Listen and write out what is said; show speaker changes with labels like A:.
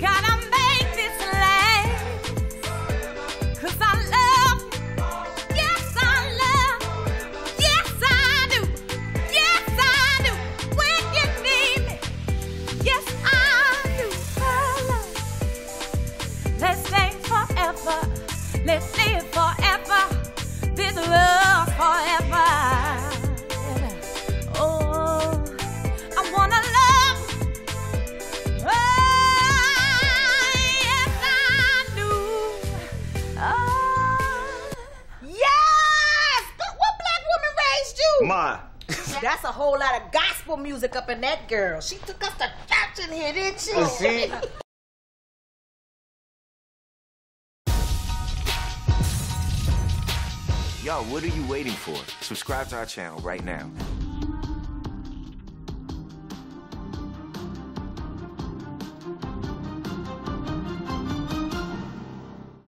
A: Let's stay forever. Yes I love Yes I love Yes I do Yes I do. Wake you team Yes I do. Falles This ain't forever. Let's live
B: Ma.
C: That's a whole lot of gospel music up in that girl. She took us to church in here, didn't she?
B: See? Yo, what are you waiting for? Subscribe to our channel right now.